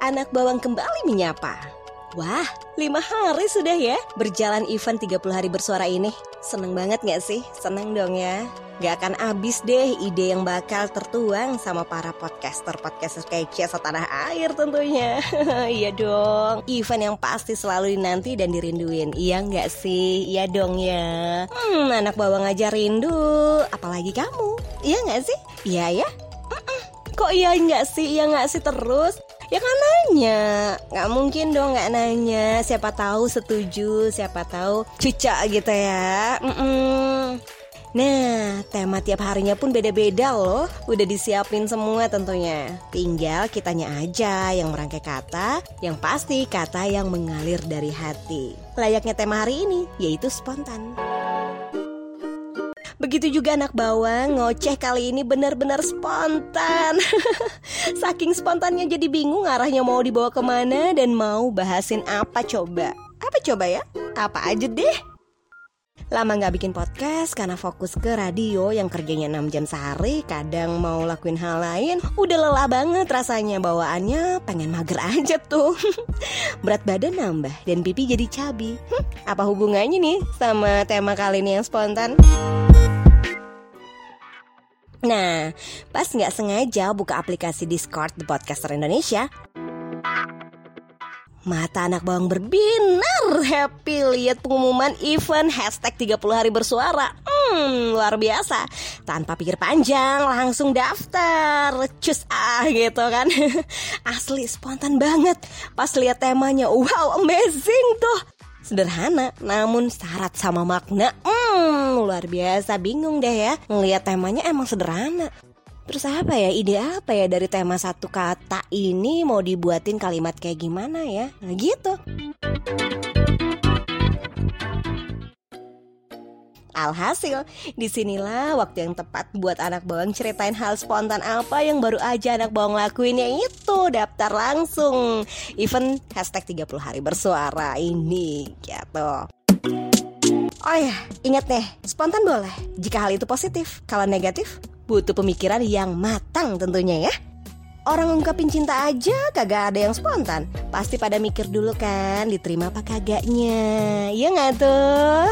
Anak bawang kembali menyapa. Wah, lima hari sudah ya berjalan event 30 hari bersuara ini. Seneng banget gak sih? Seneng dong ya. Gak akan habis deh ide yang bakal tertuang sama para podcaster-podcaster kece setanah air tentunya. iya dong. Event yang pasti selalu dinanti dan dirinduin. Iya gak sih? Iya dong ya. Hmm, anak bawang aja rindu. Apalagi kamu. Iya gak sih? Iya ya? Kok iya nggak sih? Iya nggak sih terus? Ya kan nanya, nggak mungkin dong nggak nanya. Siapa tahu setuju, siapa tahu cucak gitu ya. Mm-mm. Nah, tema tiap harinya pun beda-beda loh. Udah disiapin semua tentunya. Tinggal kitanya aja yang merangkai kata, yang pasti kata yang mengalir dari hati. Layaknya tema hari ini, yaitu spontan. Begitu juga anak bawang, ngoceh kali ini benar-benar spontan. Saking spontannya jadi bingung arahnya mau dibawa ke mana dan mau bahasin apa coba. Apa coba ya? Apa aja deh. Lama gak bikin podcast karena fokus ke radio yang kerjanya 6 jam sehari Kadang mau lakuin hal lain Udah lelah banget rasanya bawaannya pengen mager aja tuh. Berat badan nambah dan pipi jadi cabi. Hm, Apa hubungannya nih sama tema kali ini yang spontan? Nah, pas nggak sengaja buka aplikasi Discord The Podcaster Indonesia, Mata anak bawang berbinar. Happy lihat pengumuman event hashtag 30 hari bersuara. Hmm luar biasa. Tanpa pikir panjang langsung daftar. Cus ah gitu kan. Asli spontan banget. Pas lihat temanya Wow amazing tuh. Sederhana namun syarat sama makna. Hmm luar biasa bingung deh ya Ngeliat temanya emang sederhana Terus apa ya ide apa ya dari tema satu kata ini mau dibuatin kalimat kayak gimana ya? Nah gitu. Alhasil, di sinilah waktu yang tepat buat anak bawang ceritain hal spontan apa yang baru aja anak bawang lakuin ya itu daftar langsung event hashtag 30 hari bersuara ini gitu. Oh ya, ingat nih, spontan boleh jika hal itu positif. Kalau negatif, butuh pemikiran yang matang tentunya ya. Orang ungkapin cinta aja kagak ada yang spontan. Pasti pada mikir dulu kan, diterima apa kagaknya. Iya nggak tuh?